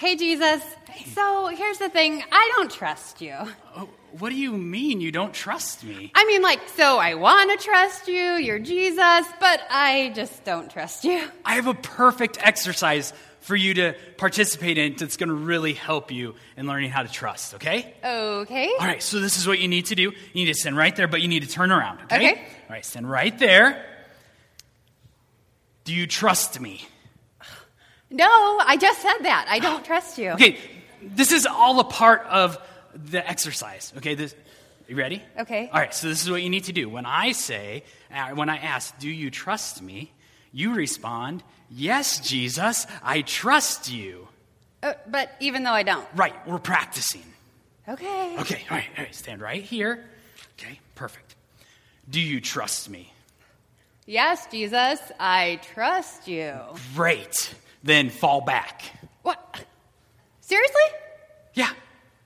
Hey, Jesus. So here's the thing I don't trust you. Oh, what do you mean you don't trust me? I mean, like, so I want to trust you, you're Jesus, but I just don't trust you. I have a perfect exercise for you to participate in that's going to really help you in learning how to trust, okay? Okay. All right, so this is what you need to do. You need to stand right there, but you need to turn around, okay? Okay. All right, stand right there. Do you trust me? No, I just said that. I don't trust you. Okay, this is all a part of the exercise, okay? This, you ready? Okay. All right, so this is what you need to do. When I say, uh, when I ask, do you trust me? You respond, yes, Jesus, I trust you. Uh, but even though I don't. Right, we're practicing. Okay. Okay, all right, all right, stand right here. Okay, perfect. Do you trust me? Yes, Jesus, I trust you. Great. Then fall back. What? Seriously? Yeah,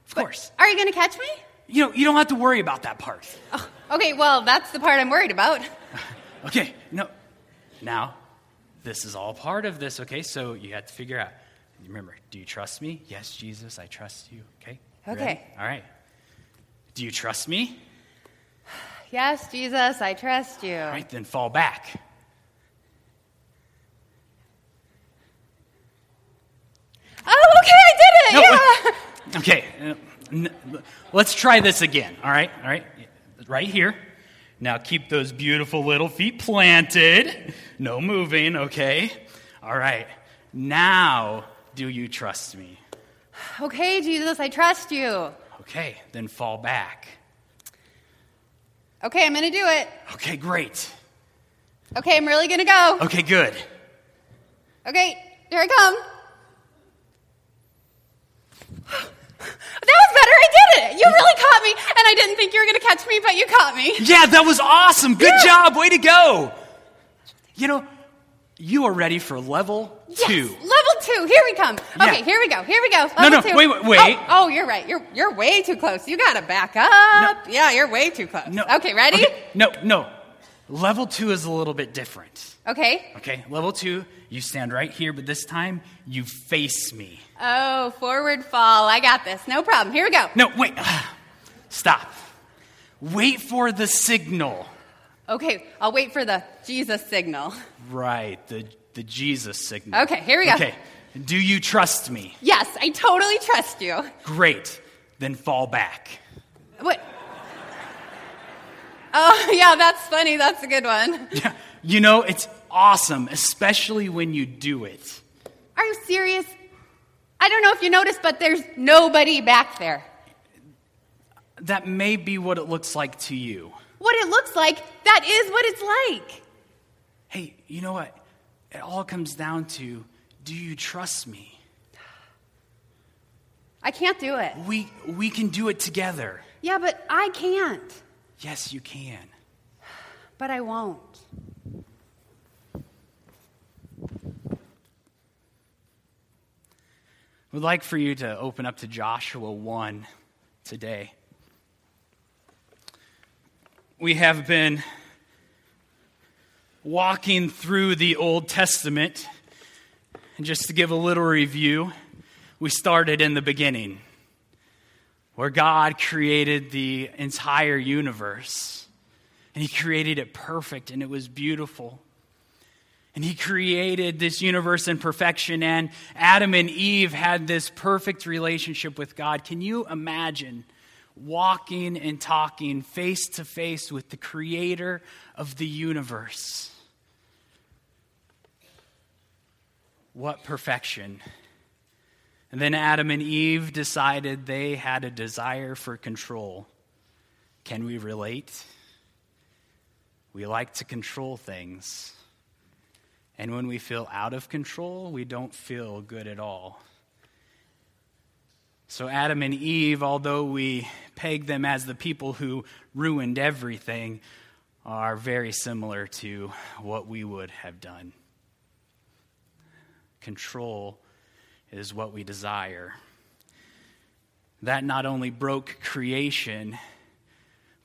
of course. Are you going to catch me? You know, you don't have to worry about that part. Oh, okay, well, that's the part I'm worried about. Okay, no. Now, this is all part of this, okay? So you have to figure out. Remember, do you trust me? Yes, Jesus, I trust you. Okay? You Okay. ready? All right. Do you trust me? Yes, Jesus, I trust you. All right, then fall back. Oh, okay, I did it. No, yeah. Okay, uh, let's try this again. All right, all right, right here. Now keep those beautiful little feet planted. No moving, okay? All right. Now, do you trust me? Okay, Jesus, I trust you. Okay, then fall back. Okay, I'm going to do it. Okay, great. Okay, I'm really going to go. Okay, good. Okay, here I come. That was better. I did it. You really caught me, and I didn't think you were going to catch me, but you caught me. Yeah, that was awesome. Good job. Way to go. You know, you are ready for level Yes, two. level two. Here we come. Yeah. Okay, here we go. Here we go. No, Level no, two. wait, wait, wait. Oh, oh, you're right. You're you're way too close. You got to back up. Yeah, you're way too close. No. Okay, ready? Okay, No, no. Level two is a little bit different. Okay. Okay, level two, you stand right here, but this time you face me. Oh, forward fall. I got this. No problem. Here we go. No, wait. Stop. Wait for the signal. Okay, I'll wait for the Jesus signal. Right, the, the Jesus signal. Okay, here we go. Okay, do you trust me? Yes, I totally trust you. Great. Then fall back. What? Oh, yeah, that's funny. That's a good one. Yeah, you know, it's awesome, especially when you do it. Are you serious? I don't know if you noticed, but there's nobody back there. That may be what it looks like to you. What it looks like, that is what it's like. Hey, you know what? It all comes down to do you trust me? I can't do it. We, we can do it together. Yeah, but I can't. Yes, you can. But I won't. We'd like for you to open up to Joshua 1 today. We have been walking through the Old Testament. And just to give a little review, we started in the beginning, where God created the entire universe. And He created it perfect, and it was beautiful. And he created this universe in perfection, and Adam and Eve had this perfect relationship with God. Can you imagine walking and talking face to face with the creator of the universe? What perfection. And then Adam and Eve decided they had a desire for control. Can we relate? We like to control things. And when we feel out of control, we don't feel good at all. So, Adam and Eve, although we peg them as the people who ruined everything, are very similar to what we would have done. Control is what we desire. That not only broke creation,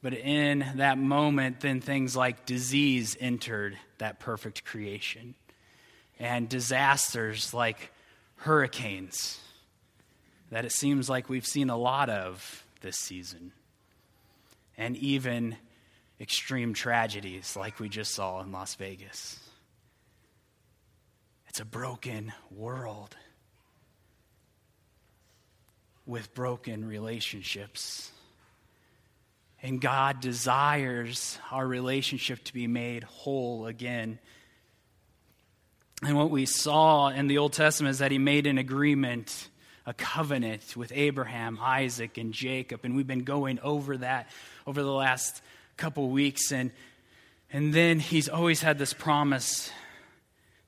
but in that moment, then things like disease entered that perfect creation. And disasters like hurricanes that it seems like we've seen a lot of this season, and even extreme tragedies like we just saw in Las Vegas. It's a broken world with broken relationships. And God desires our relationship to be made whole again. And what we saw in the Old Testament is that He made an agreement, a covenant with Abraham, Isaac, and Jacob. And we've been going over that over the last couple weeks. And, and then He's always had this promise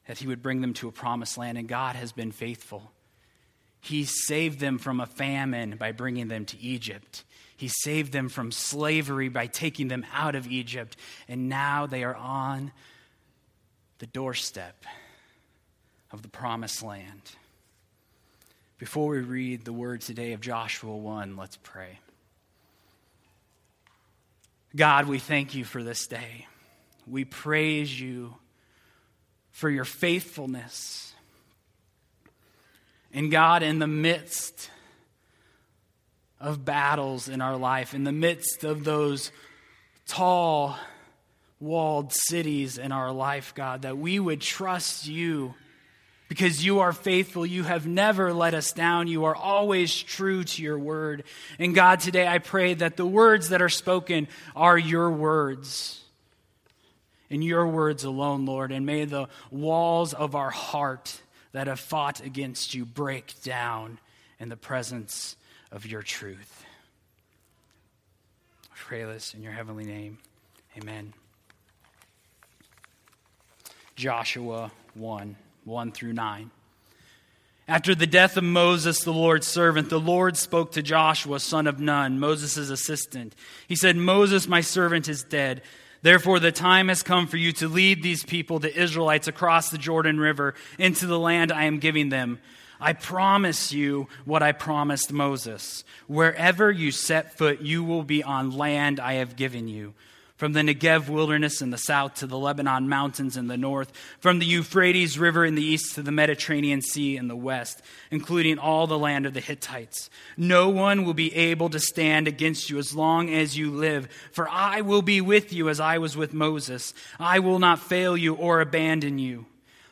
that He would bring them to a promised land. And God has been faithful. He saved them from a famine by bringing them to Egypt. He saved them from slavery by taking them out of Egypt. And now they are on the doorstep of the promised land. Before we read the word today of Joshua 1, let's pray. God, we thank you for this day. We praise you for your faithfulness. And God, in the midst of battles in our life, in the midst of those tall, walled cities in our life, God, that we would trust you because you are faithful. You have never let us down. You are always true to your word. And God, today I pray that the words that are spoken are your words and your words alone, Lord. And may the walls of our heart that have fought against you break down in the presence of your truth. Pray this in your heavenly name. Amen. Joshua 1 1 through 9. After the death of Moses, the Lord's servant, the Lord spoke to Joshua, son of Nun, Moses' assistant. He said, Moses, my servant, is dead. Therefore, the time has come for you to lead these people, the Israelites, across the Jordan River into the land I am giving them. I promise you what I promised Moses. Wherever you set foot, you will be on land I have given you from the Negev wilderness in the south to the Lebanon mountains in the north, from the Euphrates River in the east to the Mediterranean Sea in the west, including all the land of the Hittites. No one will be able to stand against you as long as you live, for I will be with you as I was with Moses. I will not fail you or abandon you.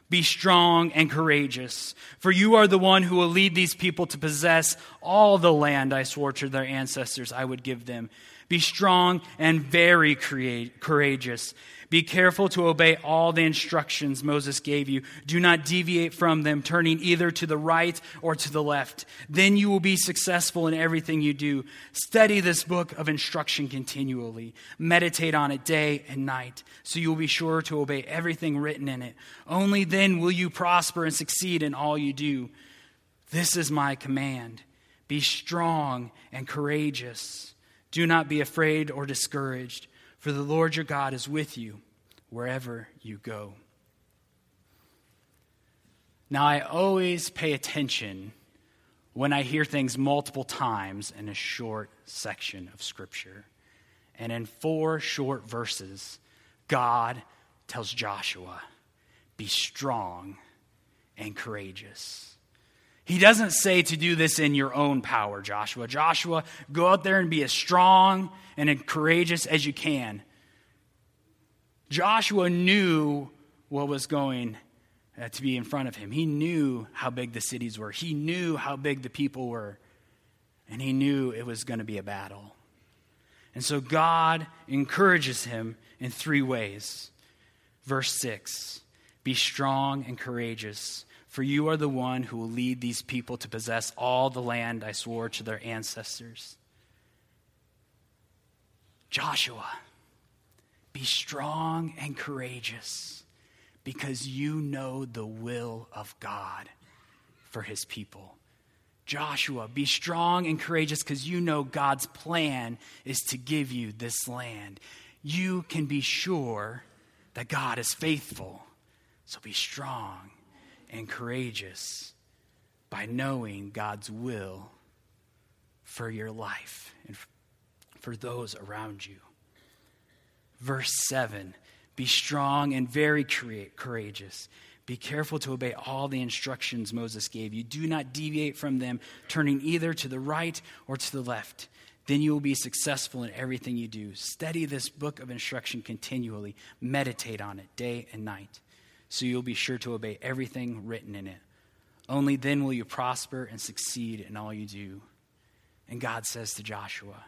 Be strong and courageous, for you are the one who will lead these people to possess all the land I swore to their ancestors I would give them. Be strong and very courageous. Be careful to obey all the instructions Moses gave you. Do not deviate from them, turning either to the right or to the left. Then you will be successful in everything you do. Study this book of instruction continually. Meditate on it day and night, so you will be sure to obey everything written in it. Only then will you prosper and succeed in all you do. This is my command. Be strong and courageous. Do not be afraid or discouraged, for the Lord your God is with you wherever you go. Now, I always pay attention when I hear things multiple times in a short section of Scripture. And in four short verses, God tells Joshua, Be strong and courageous. He doesn't say to do this in your own power, Joshua. Joshua, go out there and be as strong and courageous as you can. Joshua knew what was going uh, to be in front of him. He knew how big the cities were, he knew how big the people were, and he knew it was going to be a battle. And so God encourages him in three ways. Verse 6 Be strong and courageous for you are the one who will lead these people to possess all the land I swore to their ancestors. Joshua, be strong and courageous because you know the will of God for his people. Joshua, be strong and courageous because you know God's plan is to give you this land. You can be sure that God is faithful. So be strong and courageous by knowing God's will for your life and for those around you. Verse 7 Be strong and very courageous. Be careful to obey all the instructions Moses gave you. Do not deviate from them, turning either to the right or to the left. Then you will be successful in everything you do. Study this book of instruction continually, meditate on it day and night, so you'll be sure to obey everything written in it. Only then will you prosper and succeed in all you do. And God says to Joshua,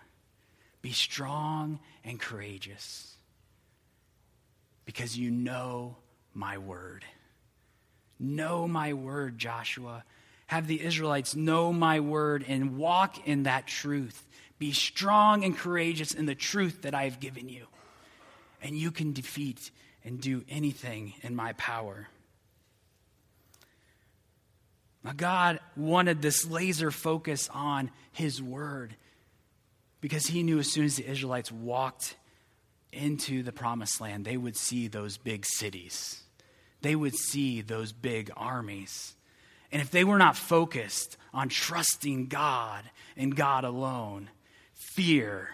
Be strong and courageous, because you know my word. Know my word, Joshua. Have the Israelites know my word and walk in that truth. Be strong and courageous in the truth that I have given you. And you can defeat and do anything in my power. Now, God wanted this laser focus on His Word because He knew as soon as the Israelites walked into the promised land, they would see those big cities they would see those big armies. And if they were not focused on trusting God and God alone, fear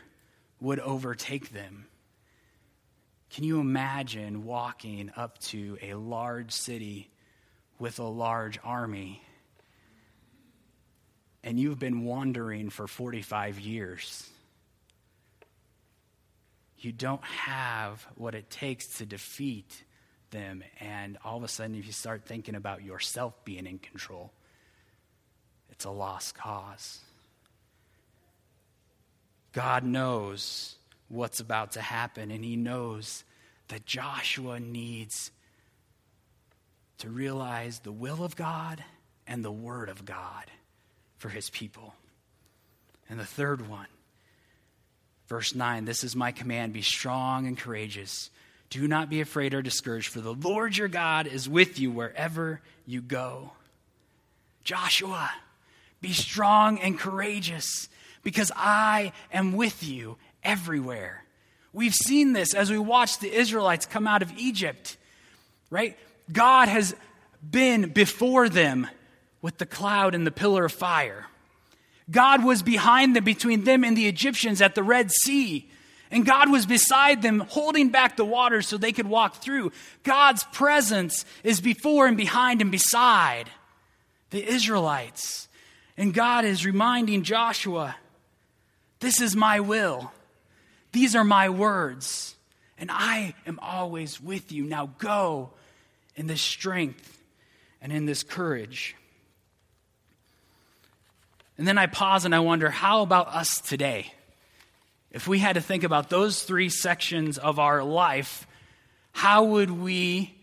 would overtake them. Can you imagine walking up to a large city with a large army and you've been wandering for 45 years? You don't have what it takes to defeat them. And all of a sudden, if you start thinking about yourself being in control, it's a lost cause. God knows what's about to happen, and He knows that Joshua needs to realize the will of God and the Word of God for His people. And the third one, verse 9 this is my command be strong and courageous. Do not be afraid or discouraged, for the Lord your God is with you wherever you go. Joshua, be strong and courageous, because I am with you everywhere. We've seen this as we watch the Israelites come out of Egypt, right? God has been before them with the cloud and the pillar of fire. God was behind them, between them and the Egyptians at the Red Sea. And God was beside them, holding back the water so they could walk through. God's presence is before and behind and beside the Israelites. And God is reminding Joshua, This is my will. These are my words. And I am always with you. Now go in this strength and in this courage. And then I pause and I wonder, how about us today? If we had to think about those three sections of our life, how would we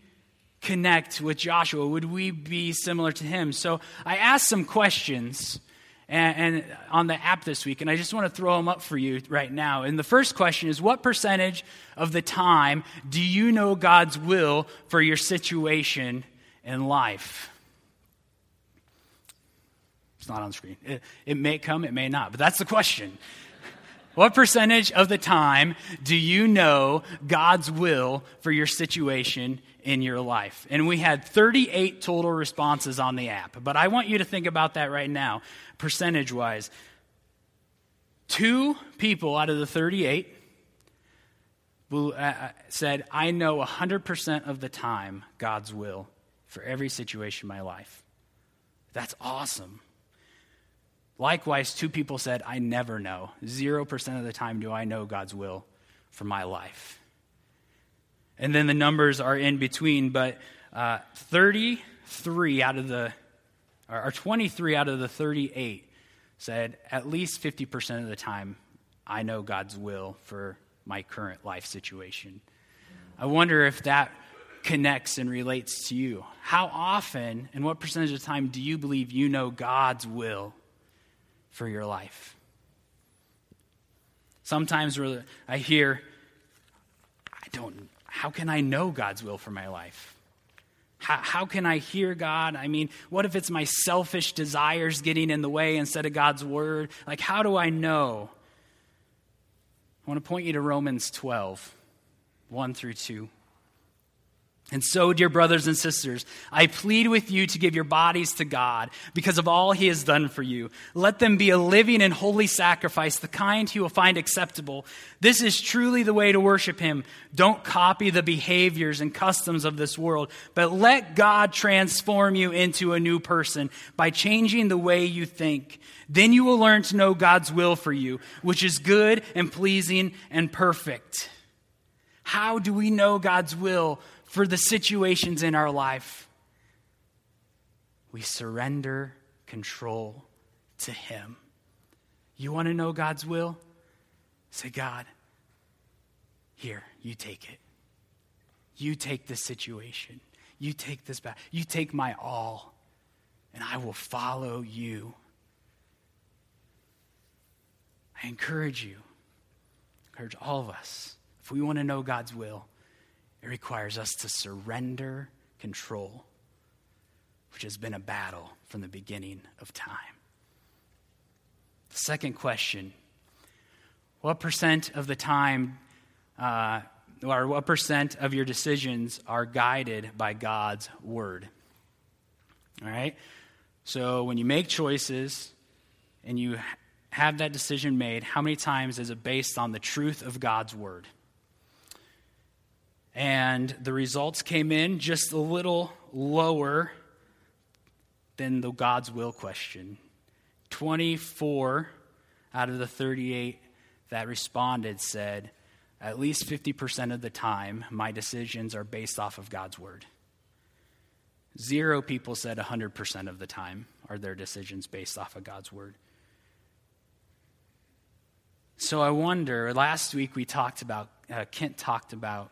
connect with Joshua? Would we be similar to him? So I asked some questions and, and, on the app this week, and I just want to throw them up for you right now. And the first question is What percentage of the time do you know God's will for your situation in life? It's not on screen. It, it may come, it may not, but that's the question. What percentage of the time do you know God's will for your situation in your life? And we had 38 total responses on the app, but I want you to think about that right now, percentage wise. Two people out of the 38 uh, uh, said, I know 100% of the time God's will for every situation in my life. That's awesome. Likewise, two people said, I never know. 0% of the time do I know God's will for my life. And then the numbers are in between, but uh, 33 out of the, or 23 out of the 38 said, at least 50% of the time, I know God's will for my current life situation. I wonder if that connects and relates to you. How often and what percentage of time do you believe you know God's will for your life. Sometimes I hear, I don't, how can I know God's will for my life? How, how can I hear God? I mean, what if it's my selfish desires getting in the way instead of God's word? Like, how do I know? I want to point you to Romans 12, 1 through 2. And so, dear brothers and sisters, I plead with you to give your bodies to God because of all he has done for you. Let them be a living and holy sacrifice, the kind he will find acceptable. This is truly the way to worship him. Don't copy the behaviors and customs of this world, but let God transform you into a new person by changing the way you think. Then you will learn to know God's will for you, which is good and pleasing and perfect. How do we know God's will? For the situations in our life, we surrender control to Him. You want to know God's will? Say, God, here, you take it. You take this situation. You take this back. You take my all, and I will follow you. I encourage you, encourage all of us, if we want to know God's will, it requires us to surrender control, which has been a battle from the beginning of time. The second question What percent of the time, uh, or what percent of your decisions are guided by God's word? All right? So when you make choices and you have that decision made, how many times is it based on the truth of God's word? And the results came in just a little lower than the God's will question. 24 out of the 38 that responded said, at least 50% of the time, my decisions are based off of God's word. Zero people said 100% of the time are their decisions based off of God's word. So I wonder, last week we talked about, uh, Kent talked about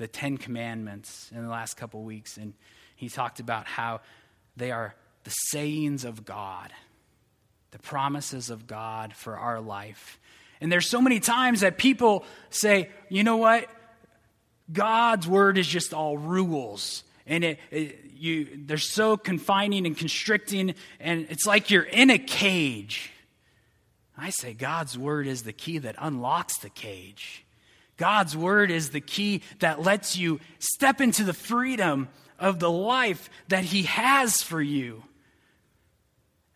the Ten Commandments in the last couple weeks, and he talked about how they are the sayings of God, the promises of God for our life. And there's so many times that people say, you know what? God's word is just all rules. And it, it, you, they're so confining and constricting, and it's like you're in a cage. I say God's word is the key that unlocks the cage. God's word is the key that lets you step into the freedom of the life that He has for you.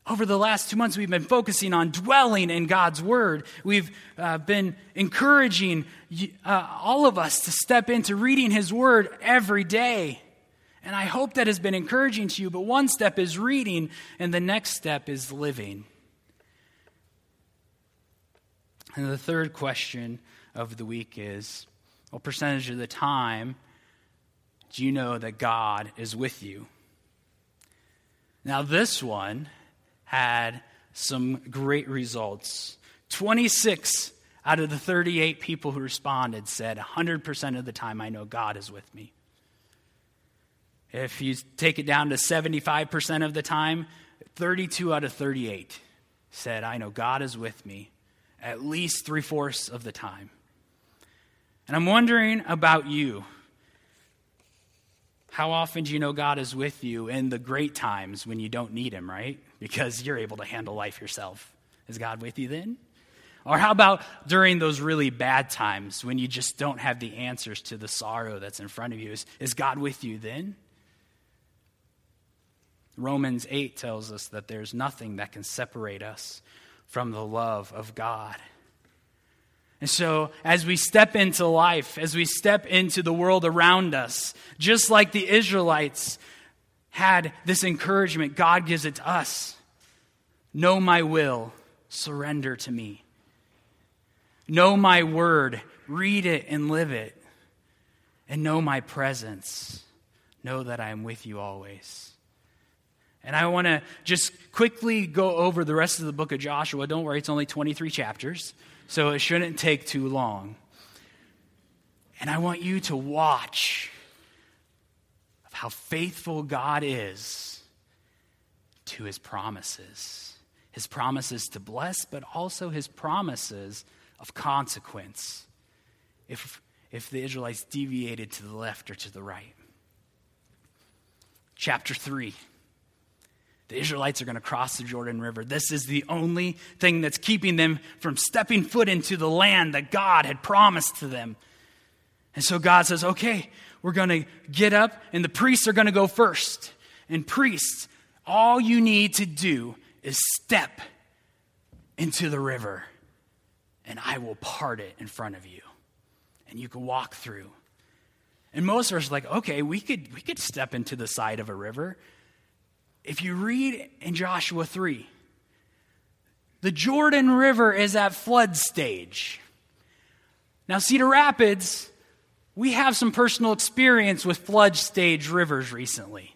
Over the last two months, we've been focusing on dwelling in God's Word. We've uh, been encouraging uh, all of us to step into reading His Word every day. And I hope that has been encouraging to you. But one step is reading, and the next step is living. And the third question of the week is what percentage of the time do you know that God is with you? Now, this one had some great results. 26 out of the 38 people who responded said, 100% of the time I know God is with me. If you take it down to 75% of the time, 32 out of 38 said, I know God is with me at least three fourths of the time. And I'm wondering about you. How often do you know God is with you in the great times when you don't need Him, right? Because you're able to handle life yourself. Is God with you then? Or how about during those really bad times when you just don't have the answers to the sorrow that's in front of you? Is, is God with you then? Romans 8 tells us that there's nothing that can separate us from the love of God. And so, as we step into life, as we step into the world around us, just like the Israelites had this encouragement, God gives it to us. Know my will, surrender to me. Know my word, read it and live it. And know my presence. Know that I am with you always. And I want to just quickly go over the rest of the book of Joshua. Don't worry, it's only 23 chapters so it shouldn't take too long. And I want you to watch of how faithful God is to his promises. His promises to bless, but also his promises of consequence if, if the Israelites deviated to the left or to the right. Chapter 3. The Israelites are going to cross the Jordan River. This is the only thing that's keeping them from stepping foot into the land that God had promised to them. And so God says, okay, we're going to get up, and the priests are going to go first. And priests, all you need to do is step into the river, and I will part it in front of you. And you can walk through. And most of us are like, okay, we could, we could step into the side of a river. If you read in Joshua 3, the Jordan River is at flood stage. Now, Cedar Rapids, we have some personal experience with flood stage rivers recently.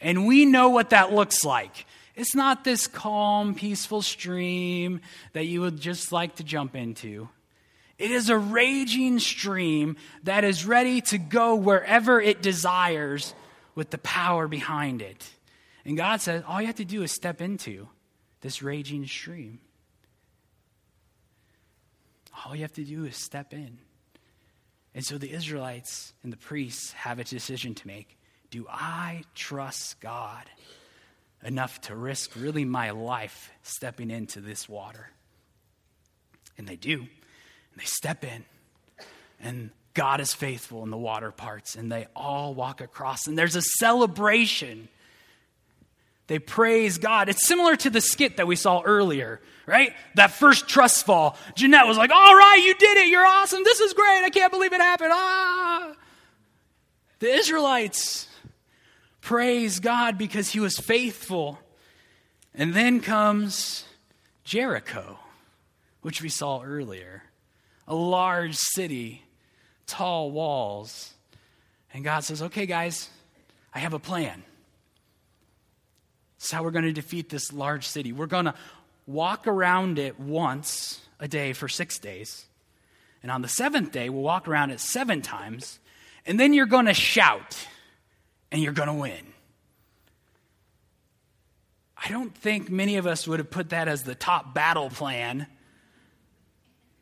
And we know what that looks like. It's not this calm, peaceful stream that you would just like to jump into. It is a raging stream that is ready to go wherever it desires with the power behind it. And God says, all you have to do is step into this raging stream. All you have to do is step in. And so the Israelites and the priests have a decision to make. Do I trust God enough to risk really my life stepping into this water? And they do. And they step in. And God is faithful and the water parts. And they all walk across. And there's a celebration they praise God. It's similar to the skit that we saw earlier, right? That first trust fall. Jeanette was like, All right, you did it. You're awesome. This is great. I can't believe it happened. Ah. The Israelites praise God because he was faithful. And then comes Jericho, which we saw earlier. A large city, tall walls. And God says, Okay, guys, I have a plan. This is how we're going to defeat this large city. We're going to walk around it once a day for six days. And on the seventh day, we'll walk around it seven times. And then you're going to shout and you're going to win. I don't think many of us would have put that as the top battle plan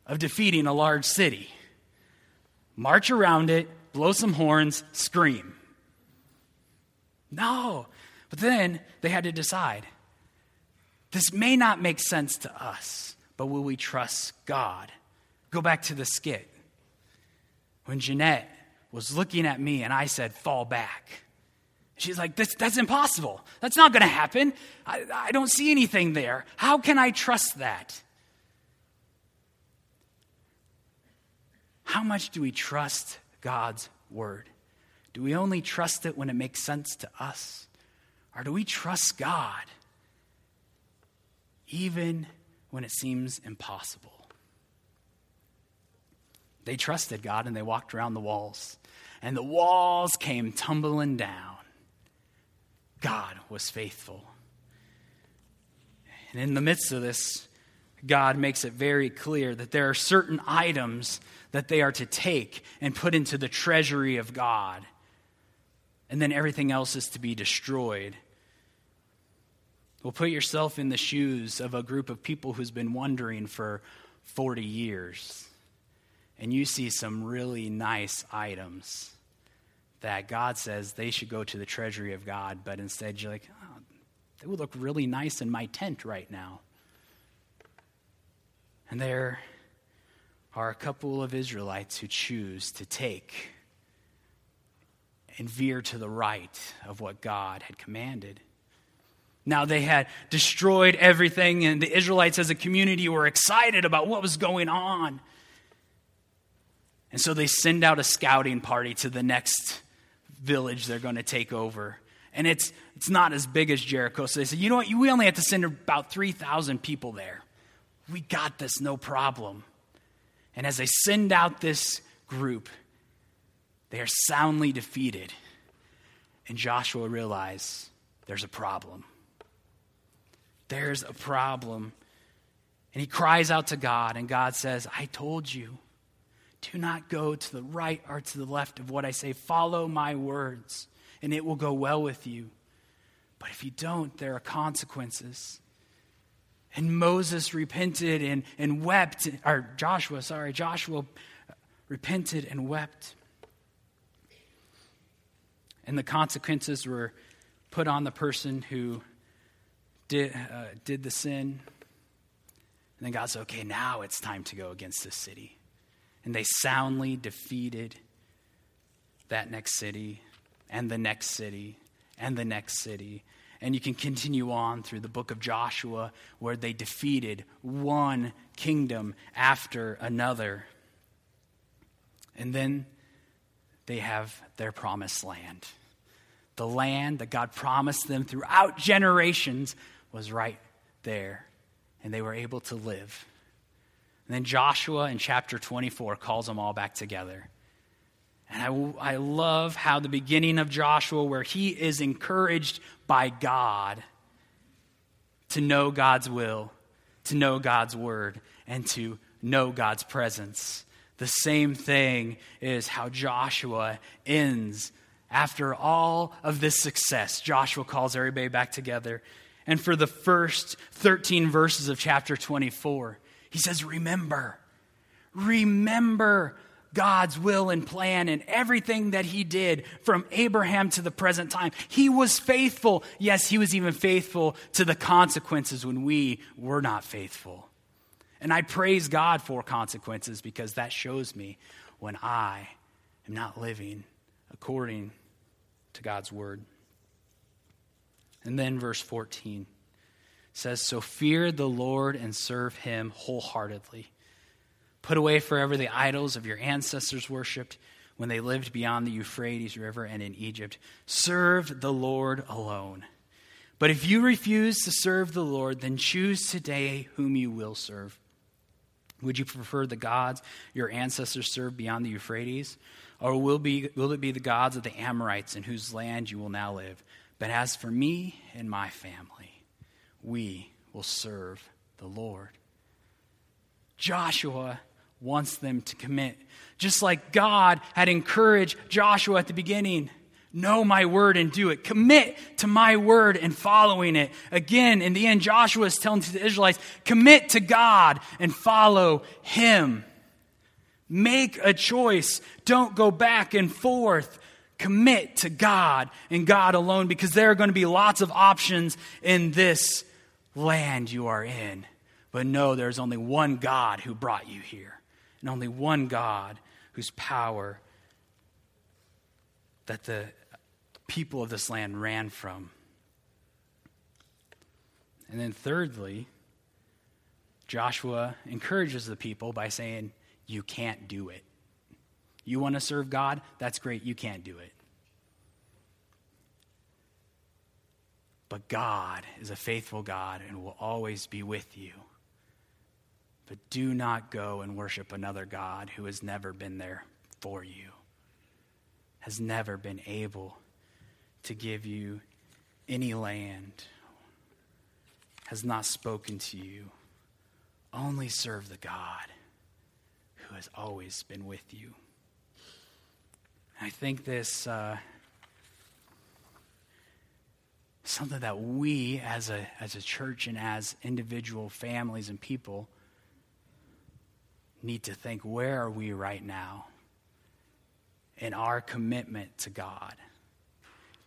of defeating a large city. March around it, blow some horns, scream. No, but then they had to decide this may not make sense to us, but will we trust God? Go back to the skit. When Jeanette was looking at me and I said, fall back. She's like, that's, that's impossible. That's not going to happen. I, I don't see anything there. How can I trust that? How much do we trust God's word? Do we only trust it when it makes sense to us? Or do we trust God even when it seems impossible? They trusted God and they walked around the walls, and the walls came tumbling down. God was faithful. And in the midst of this, God makes it very clear that there are certain items that they are to take and put into the treasury of God. And then everything else is to be destroyed. Well, put yourself in the shoes of a group of people who's been wandering for 40 years, and you see some really nice items that God says they should go to the treasury of God, but instead you're like, oh, they would look really nice in my tent right now. And there are a couple of Israelites who choose to take and veer to the right of what God had commanded. Now they had destroyed everything, and the Israelites as a community were excited about what was going on. And so they send out a scouting party to the next village they're going to take over. And it's, it's not as big as Jericho. So they said, you know what? We only have to send about 3,000 people there. We got this, no problem. And as they send out this group, they are soundly defeated. And Joshua realizes there's a problem. There's a problem. And he cries out to God, and God says, I told you, do not go to the right or to the left of what I say. Follow my words, and it will go well with you. But if you don't, there are consequences. And Moses repented and, and wept, or Joshua, sorry, Joshua repented and wept. And the consequences were put on the person who did, uh, did the sin. And then God said, okay, now it's time to go against this city. And they soundly defeated that next city, and the next city, and the next city. And you can continue on through the book of Joshua, where they defeated one kingdom after another. And then they have their promised land. The land that God promised them throughout generations was right there, and they were able to live. And then Joshua in chapter 24 calls them all back together. And I, I love how the beginning of Joshua, where he is encouraged by God to know God's will, to know God's word, and to know God's presence. The same thing is how Joshua ends. After all of this success, Joshua calls everybody back together. And for the first 13 verses of chapter 24, he says, Remember, remember God's will and plan and everything that he did from Abraham to the present time. He was faithful. Yes, he was even faithful to the consequences when we were not faithful. And I praise God for consequences because that shows me when I am not living according to God's word. And then verse 14 says, So fear the Lord and serve him wholeheartedly. Put away forever the idols of your ancestors worshipped when they lived beyond the Euphrates River and in Egypt. Serve the Lord alone. But if you refuse to serve the Lord, then choose today whom you will serve. Would you prefer the gods your ancestors served beyond the Euphrates? Or will, be, will it be the gods of the Amorites in whose land you will now live? But as for me and my family, we will serve the Lord. Joshua wants them to commit. Just like God had encouraged Joshua at the beginning know my word and do it. Commit to my word and following it. Again, in the end, Joshua is telling to the Israelites commit to God and follow him. Make a choice. Don't go back and forth. Commit to God and God alone because there are going to be lots of options in this land you are in. But no, there's only one God who brought you here and only one God whose power that the people of this land ran from. And then, thirdly, Joshua encourages the people by saying, You can't do it. You want to serve God? That's great. You can't do it. But God is a faithful God and will always be with you. But do not go and worship another God who has never been there for you, has never been able to give you any land, has not spoken to you. Only serve the God who has always been with you. I think this. Uh, something that we as a, as a church and as individual families and people need to think where are we right now in our commitment to God?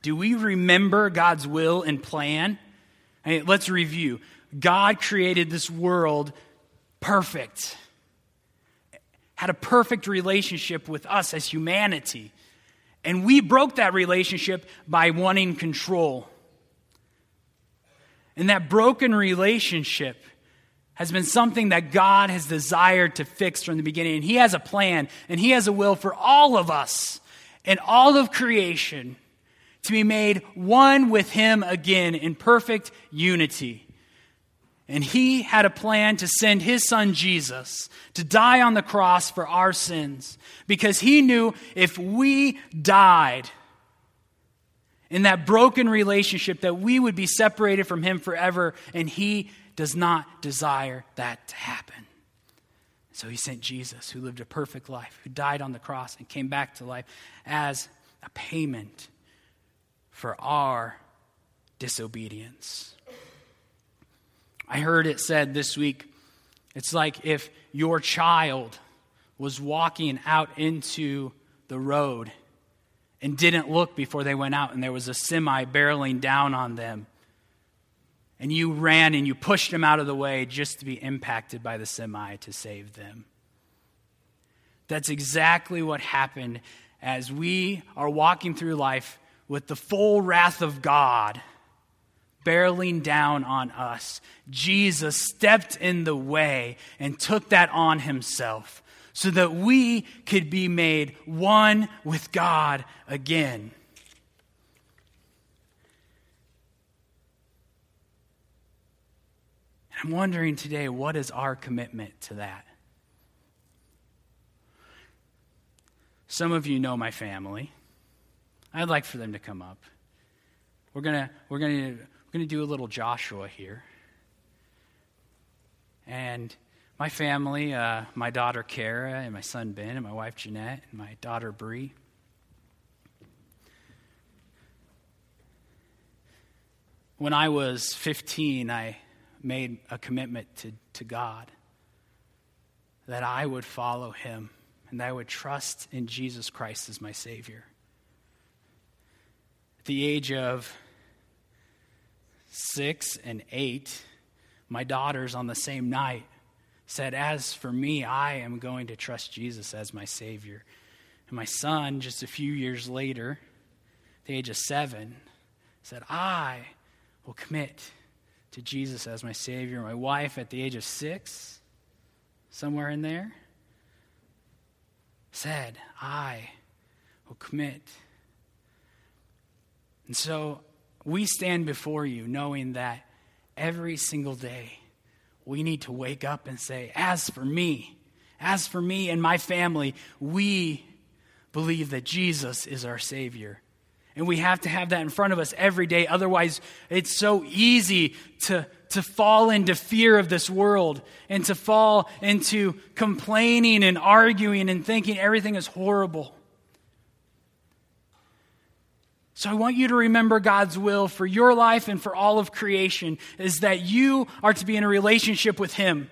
Do we remember God's will and plan? I mean, let's review. God created this world perfect, had a perfect relationship with us as humanity. And we broke that relationship by wanting control. And that broken relationship has been something that God has desired to fix from the beginning. And He has a plan and He has a will for all of us and all of creation to be made one with Him again in perfect unity. And He had a plan to send His Son Jesus to die on the cross for our sins because He knew if we died, in that broken relationship that we would be separated from him forever and he does not desire that to happen. So he sent Jesus, who lived a perfect life, who died on the cross and came back to life as a payment for our disobedience. I heard it said this week it's like if your child was walking out into the road and didn't look before they went out and there was a semi barreling down on them and you ran and you pushed them out of the way just to be impacted by the semi to save them. That's exactly what happened as we are walking through life with the full wrath of God barreling down on us, Jesus stepped in the way and took that on himself so that we could be made one with God again. I'm wondering today, what is our commitment to that? Some of you know my family. I'd like for them to come up. We're going to we're going to we're going to do a little Joshua here. And my family, uh, my daughter Kara, and my son Ben, and my wife Jeanette, and my daughter Bree. When I was 15, I made a commitment to, to God that I would follow him and I would trust in Jesus Christ as my Savior. At the age of six and eight, my daughters on the same night said, As for me, I am going to trust Jesus as my Savior. And my son, just a few years later, at the age of seven, said, I will commit to Jesus as my Savior. My wife, at the age of six, somewhere in there, said, I will commit. And so we stand before you knowing that every single day we need to wake up and say, As for me, as for me and my family, we believe that Jesus is our Savior. And we have to have that in front of us every day. Otherwise, it's so easy to, to fall into fear of this world and to fall into complaining and arguing and thinking everything is horrible. So I want you to remember God's will for your life and for all of creation is that you are to be in a relationship with Him.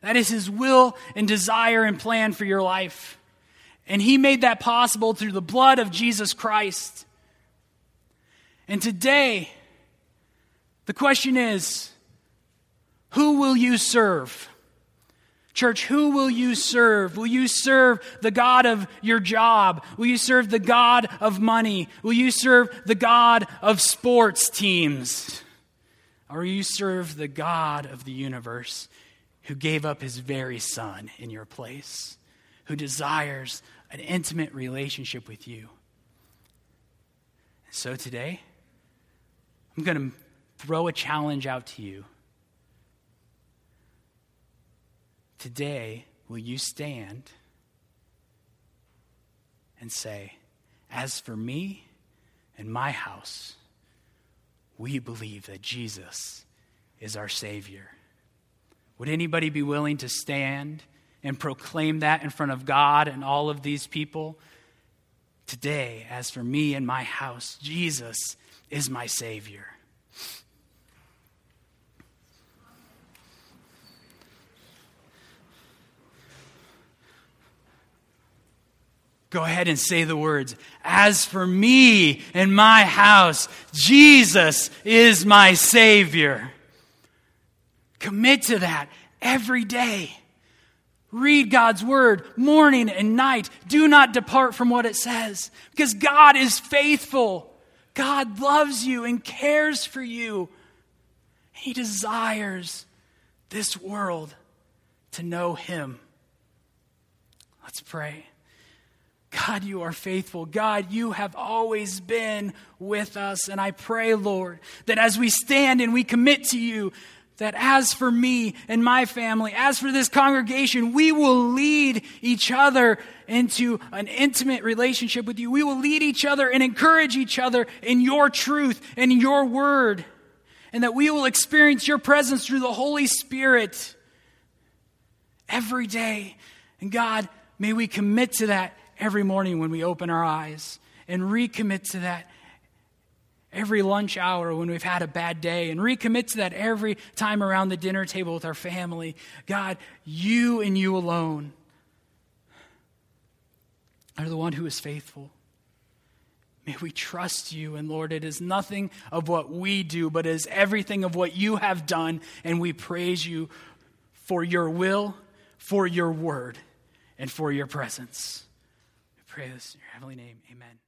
That is His will and desire and plan for your life. And He made that possible through the blood of Jesus Christ. And today, the question is who will you serve? Church, who will you serve? Will you serve the God of your job? Will you serve the God of money? Will you serve the God of sports teams? Or will you serve the God of the universe who gave up his very son in your place, who desires an intimate relationship with you? So today, I'm going to throw a challenge out to you. Today, will you stand and say, As for me and my house, we believe that Jesus is our Savior? Would anybody be willing to stand and proclaim that in front of God and all of these people? Today, as for me and my house, Jesus is my Savior. Go ahead and say the words. As for me and my house, Jesus is my Savior. Commit to that every day. Read God's word morning and night. Do not depart from what it says because God is faithful. God loves you and cares for you. He desires this world to know Him. Let's pray. God, you are faithful. God, you have always been with us. And I pray, Lord, that as we stand and we commit to you, that as for me and my family, as for this congregation, we will lead each other into an intimate relationship with you. We will lead each other and encourage each other in your truth and your word. And that we will experience your presence through the Holy Spirit every day. And God, may we commit to that every morning when we open our eyes and recommit to that every lunch hour when we've had a bad day and recommit to that every time around the dinner table with our family. God, you and you alone are the one who is faithful. May we trust you. And Lord, it is nothing of what we do, but it is everything of what you have done. And we praise you for your will, for your word, and for your presence pray this in your heavenly name. Amen.